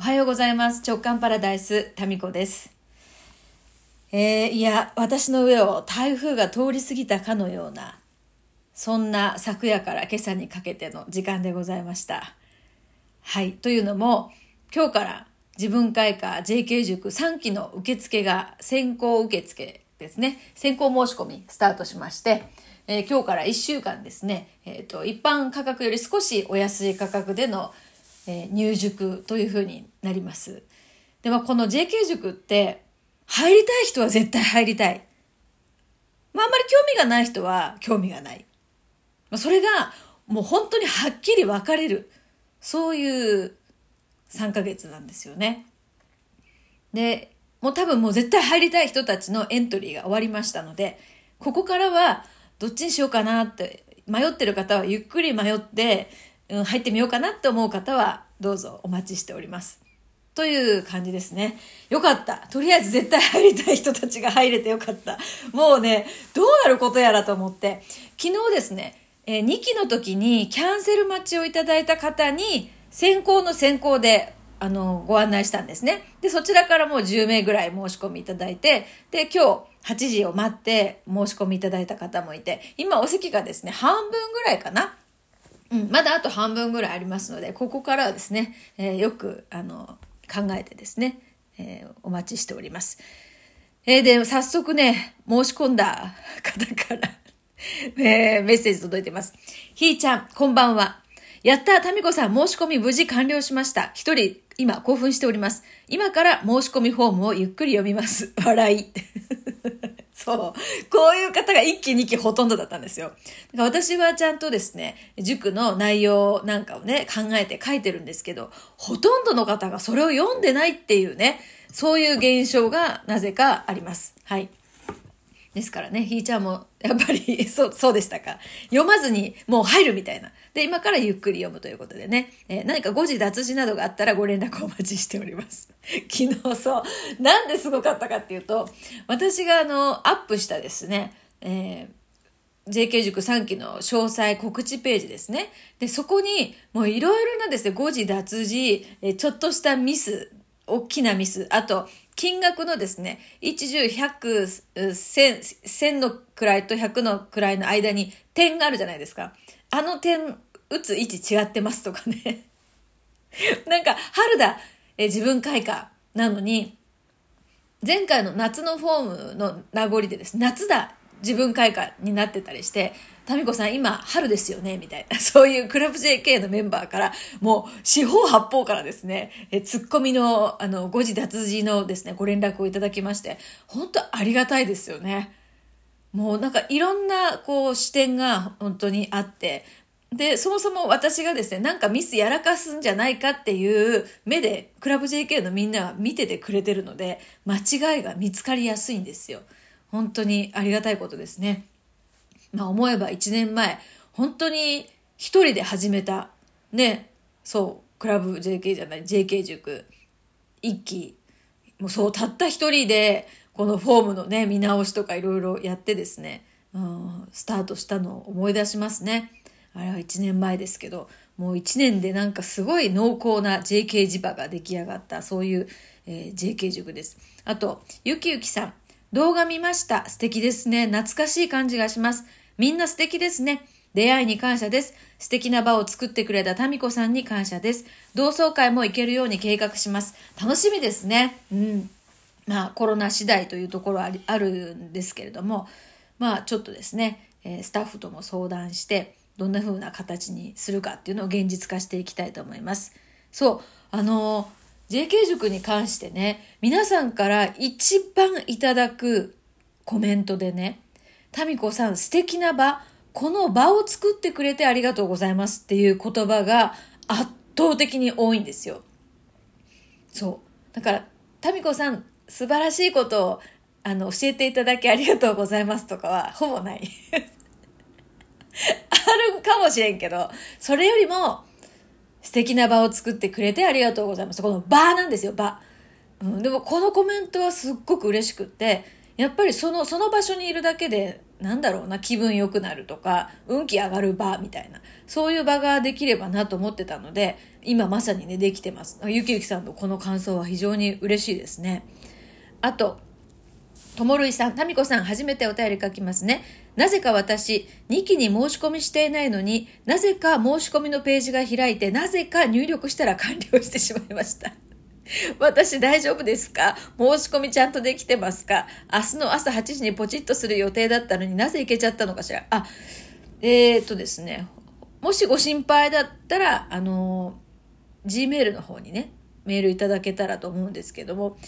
おはようございます。直感パラダイス、タミコです。えー、いや、私の上を台風が通り過ぎたかのような、そんな昨夜から今朝にかけての時間でございました。はい。というのも、今日から自分会科 JK 塾3期の受付が先行受付ですね。先行申し込みスタートしまして、えー、今日から1週間ですね、えっ、ー、と、一般価格より少しお安い価格でのえー、入塾というふうになります。で、もこの JK 塾って、入りたい人は絶対入りたい。まあ、あんまり興味がない人は興味がない。まあ、それが、もう本当にはっきり分かれる。そういう3ヶ月なんですよね。で、もう多分もう絶対入りたい人たちのエントリーが終わりましたので、ここからはどっちにしようかなって迷ってる方はゆっくり迷って、うん、入ってみようかなって思う方は、どうぞお待ちしております。という感じですね。よかった。とりあえず絶対入りたい人たちが入れてよかった。もうね、どうなることやらと思って、昨日ですね、えー、2期の時にキャンセル待ちをいただいた方に、先行の先行で、あの、ご案内したんですね。で、そちらからもう10名ぐらい申し込みいただいて、で、今日8時を待って申し込みいただいた方もいて、今お席がですね、半分ぐらいかなうん、まだあと半分ぐらいありますので、ここからはですね、えー、よく、あの、考えてですね、えー、お待ちしております。えー、で、早速ね、申し込んだ 方からえー、メッセージ届いてます。ひーちゃん、こんばんは。やった、タミコさん、申し込み無事完了しました。一人、今、興奮しております。今から申し込みフォームをゆっくり読みます。笑い。そう。こういう方が1期2期ほとんどだったんですよ。だから私はちゃんとですね、塾の内容なんかをね、考えて書いてるんですけど、ほとんどの方がそれを読んでないっていうね、そういう現象がなぜかあります。はい。ですからね、ひーちゃんも、やっぱり、そう、そうでしたか。読まずに、もう入るみたいな。で、今からゆっくり読むということでね、えー、何か誤字脱字などがあったらご連絡お待ちしております。昨日そう、なんですごかったかっていうと、私があの、アップしたですね、えー、JK 塾3期の詳細告知ページですね。で、そこに、もういろいろなですね、誤字脱字、ちょっとしたミス、大きなミス、あと、金額のですね、1、10、100、1000、1000の位と100の位の間に点があるじゃないですか。あの点、打つ位置違ってますとかね。なんか、春だ、え自分開花なのに、前回の夏のフォームの名残でですね、夏だ、自分開花になってたりして、タミコさん今春ですよねみたいな、そういうクラブ JK のメンバーから、もう四方八方からですね、えツッコミの、あの、誤字脱字のですね、ご連絡をいただきまして、本当ありがたいですよね。もうなんかいろんなこう視点が本当にあって、で、そもそも私がですね、なんかミスやらかすんじゃないかっていう目で、クラブ JK のみんなは見ててくれてるので、間違いが見つかりやすいんですよ。本当にありがたいことですね。まあ思えば1年前、本当に一人で始めた、ね、そう、クラブ JK じゃない、JK 塾、一期、もうそう、たった一人で、このフォームのね、見直しとかいろいろやってですね、うん、スタートしたのを思い出しますね。あれは1年前ですけど、もう1年でなんかすごい濃厚な JK 磁場が出来上がった、そういう、えー、JK 塾です。あと、ゆきゆきさん、動画見ました。素敵ですね。懐かしい感じがします。みんな素敵ですね。出会いに感謝です。素敵な場を作ってくれたタミコさんに感謝です。同窓会も行けるように計画します。楽しみですね。うん。まあコロナ次第というところああるんですけれども、まあちょっとですね、えスタッフとも相談して、どんな風な形にするかっていうのを現実化していきたいと思います。そう、あの JK 塾に関してね、皆さんから一番いただくコメントでね、タミコさん素敵な場、この場を作ってくれてありがとうございますっていう言葉が圧倒的に多いんですよ。そう。だから、タミコさん素晴らしいことをあの教えていただきありがとうございますとかはほぼない。あるかもしれんけど、それよりも素敵な場を作ってくれてありがとうございます。この場なんですよ、場。うん、でもこのコメントはすっごく嬉しくって、やっぱりその、その場所にいるだけで、なんだろうな、気分良くなるとか、運気上がる場みたいな、そういう場ができればなと思ってたので、今まさにね、できてます。ゆきゆきさんのこの感想は非常に嬉しいですね。あと、ともるいさん、たみこさん、初めてお便り書きますね。なぜか私、2期に申し込みしていないのになぜか申し込みのページが開いて、なぜか入力したら完了してしまいました。私大丈夫ですか？申し込みちゃんとできてますか？明日の朝8時にポチッとする予定だったのになぜ行けちゃったのかしら？あ、えー、っとですね。もしご心配だったら、あの、Gmail の方にね、メールいただけたらと思うんですけども、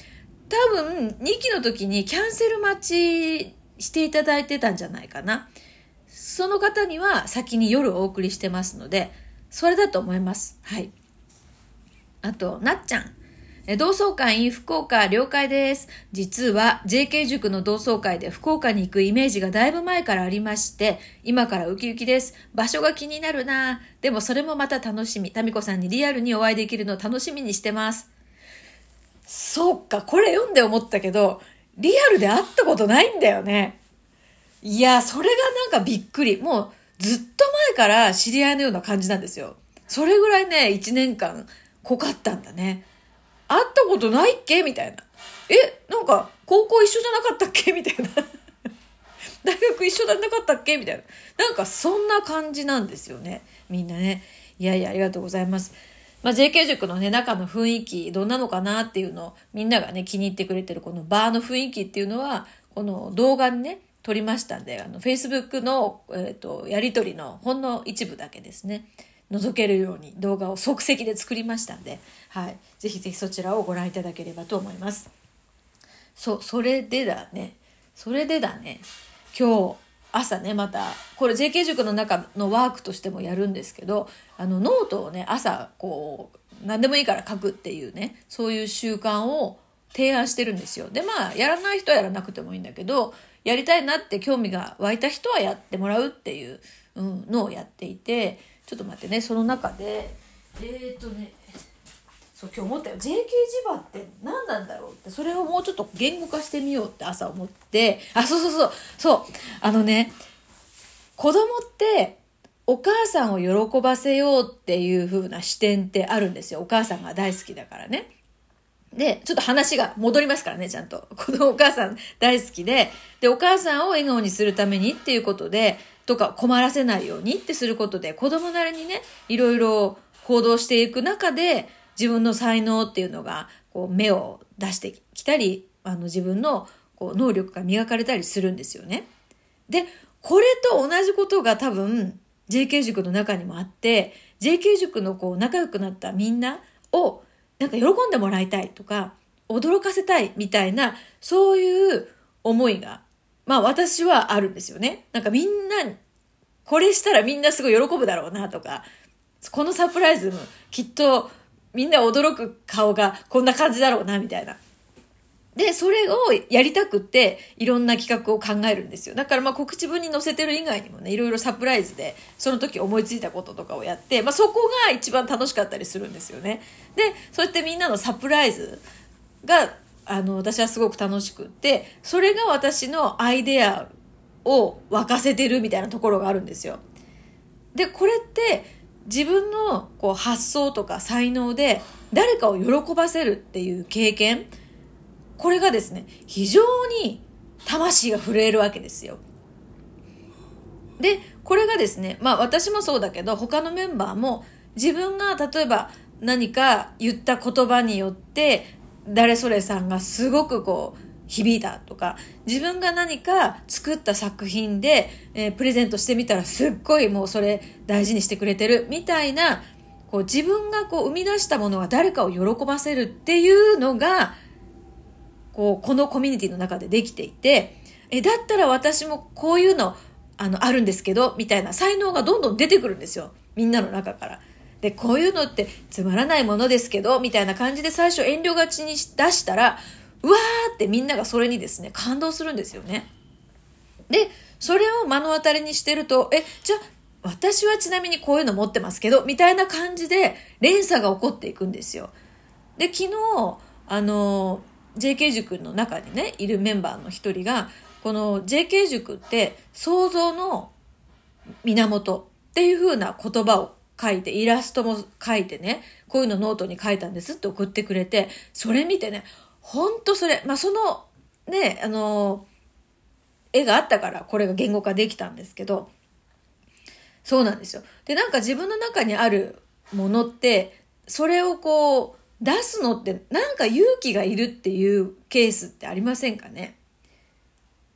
多分2期の時にキャンセル待ちしていただいてたんじゃないかな。その方には先に夜お送りしてますので、それだと思います。はい。あと、なっちゃん。同窓会 in 福岡了解です。実は JK 塾の同窓会で福岡に行くイメージがだいぶ前からありまして、今からウキウキです。場所が気になるなでもそれもまた楽しみ。タミコさんにリアルにお会いできるのを楽しみにしてます。そっか、これ読んで思ったけど、リアルで会ったことないんだよね。いや、それがなんかびっくり。もうずっと前から知り合いのような感じなんですよ。それぐらいね、一年間濃かったんだね。会ったことないっけ？みたいな。え、なんか、高校一緒じゃなかったっけ？みたいな。大学一緒じゃなかったっけ？みたいな。なんか、そんな感じなんですよね。みんなね。いやいや、ありがとうございます。まあ、JK 塾のね、中の雰囲気、どんなのかなっていうのを、みんながね、気に入ってくれてるこのバーの雰囲気っていうのは、この動画にね、撮りましたんで、あの、Facebook の、えっ、ー、と、やりとりのほんの一部だけですね。覗けるように動画を即席で作りましたんで、はい。ぜひぜひそちらをご覧いただければと思います。そう、それでだね。それでだね。今日、朝ね、また、これ JK 塾の中のワークとしてもやるんですけど、あの、ノートをね、朝、こう、何でもいいから書くっていうね、そういう習慣を提案してるんですよ。で、まあ、やらない人はやらなくてもいいんだけど、やりたいなって興味が湧いた人はやってもらうっていう、うん、のをやっていて、ちょっと待ってねその中で。えっ、ー、とねそう今日思ったよ。JK 磁場って何なんだろうって。それをもうちょっと言語化してみようって朝思って。あそうそうそう。そう。あのね子供ってお母さんを喜ばせようっていう風な視点ってあるんですよ。お母さんが大好きだからね。で、ちょっと話が戻りますからね、ちゃんと。このお母さん大好きで、で、お母さんを笑顔にするためにっていうことで、とか困らせないようにってすることで子供なりにね、いろいろ行動していく中で自分の才能っていうのがこう芽を出してきたり、あの自分のこう能力が磨かれたりするんですよね。で、これと同じことが多分 JK 塾の中にもあって、JK 塾のこう仲良くなったみんなをなんか喜んでもらいたいとか、驚かせたいみたいな、そういう思いがまあ私はあるんですよね。なんかみんな、これしたらみんなすごい喜ぶだろうなとか、このサプライズもきっとみんな驚く顔がこんな感じだろうなみたいな。で、それをやりたくって、いろんな企画を考えるんですよ。だからまあ告知文に載せてる以外にもね、いろいろサプライズで、その時思いついたこととかをやって、まあそこが一番楽しかったりするんですよね。で、そうやってみんなのサプライズがあの、私はすごく楽しくって、それが私のアイデアを沸かせてるみたいなところがあるんですよ。で、これって自分のこう発想とか才能で誰かを喜ばせるっていう経験、これがですね、非常に魂が震えるわけですよ。で、これがですね、まあ私もそうだけど、他のメンバーも自分が例えば何か言った言葉によって誰それさんがすごくこう、響いたとか、自分が何か作った作品で、えー、プレゼントしてみたらすっごいもうそれ大事にしてくれてるみたいな、こう自分がこう生み出したものが誰かを喜ばせるっていうのが、こう、このコミュニティの中でできていて、え、だったら私もこういうの、あの、あるんですけど、みたいな才能がどんどん出てくるんですよ。みんなの中から。で、こういうのってつまらないものですけど、みたいな感じで最初遠慮がちに出したら、うわーってみんながそれにですね、感動するんですよね。で、それを目の当たりにしてると、え、じゃあ、私はちなみにこういうの持ってますけど、みたいな感じで連鎖が起こっていくんですよ。で、昨日、あの、JK 塾の中にね、いるメンバーの一人が、この JK 塾って想像の源っていう風な言葉を書いて、イラストも書いてね、こういうのノートに書いたんですって送ってくれて、それ見てね、ほんとそれ、まあ、その、ね、あの、絵があったからこれが言語化できたんですけど、そうなんですよ。で、なんか自分の中にあるものって、それをこう、出すのってなんか勇気がいるっていうケースってありませんかね？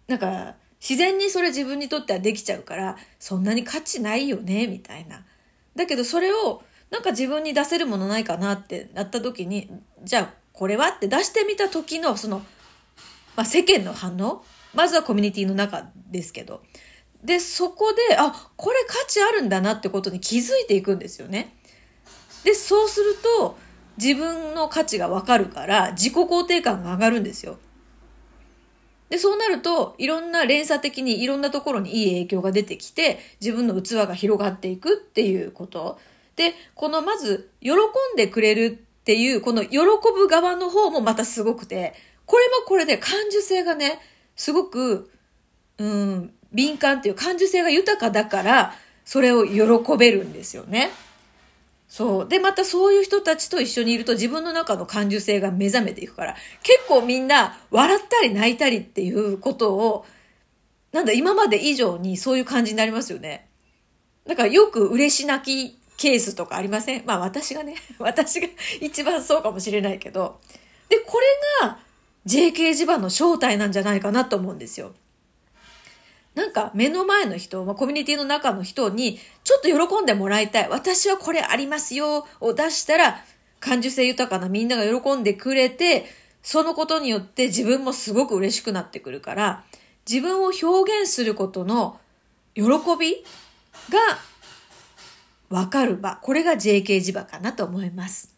なんか、自然にそれ自分にとってはできちゃうから、そんなに価値ないよね、みたいな。だけどそれを、なんか自分に出せるものないかなってなった時に、じゃあこれはって出してみた時の、その、まあ、世間の反応？まずはコミュニティの中ですけど。で、そこで、あ、これ価値あるんだなってことに気づいていくんですよね。で、そうすると、自分の価値がわかるから、自己肯定感が上がるんですよ。で、そうなると、いろんな連鎖的にいろんなところにいい影響が出てきて、自分の器が広がっていくっていうこと。で、このまず、喜んでくれるっていう、この喜ぶ側の方もまたすごくて、これもこれで感受性がね、すごく、うん、敏感っていう感受性が豊かだから、それを喜べるんですよね。そう。で、またそういう人たちと一緒にいると自分の中の感受性が目覚めていくから、結構みんな笑ったり泣いたりっていうことを、なんだ、今まで以上にそういう感じになりますよね。だからよく嬉し泣きケースとかありません？まあ私がね、私が 一番そうかもしれないけど。で、これが JK 地場の正体なんじゃないかなと思うんですよ。なんか目の前の人、まあ、コミュニティの中の人にちょっと喜んでもらいたい。私はこれありますよを出したら感受性豊かなみんなが喜んでくれて、そのことによって自分もすごく嬉しくなってくるから、自分を表現することの喜びがわかる場。これが JK 地場かなと思います。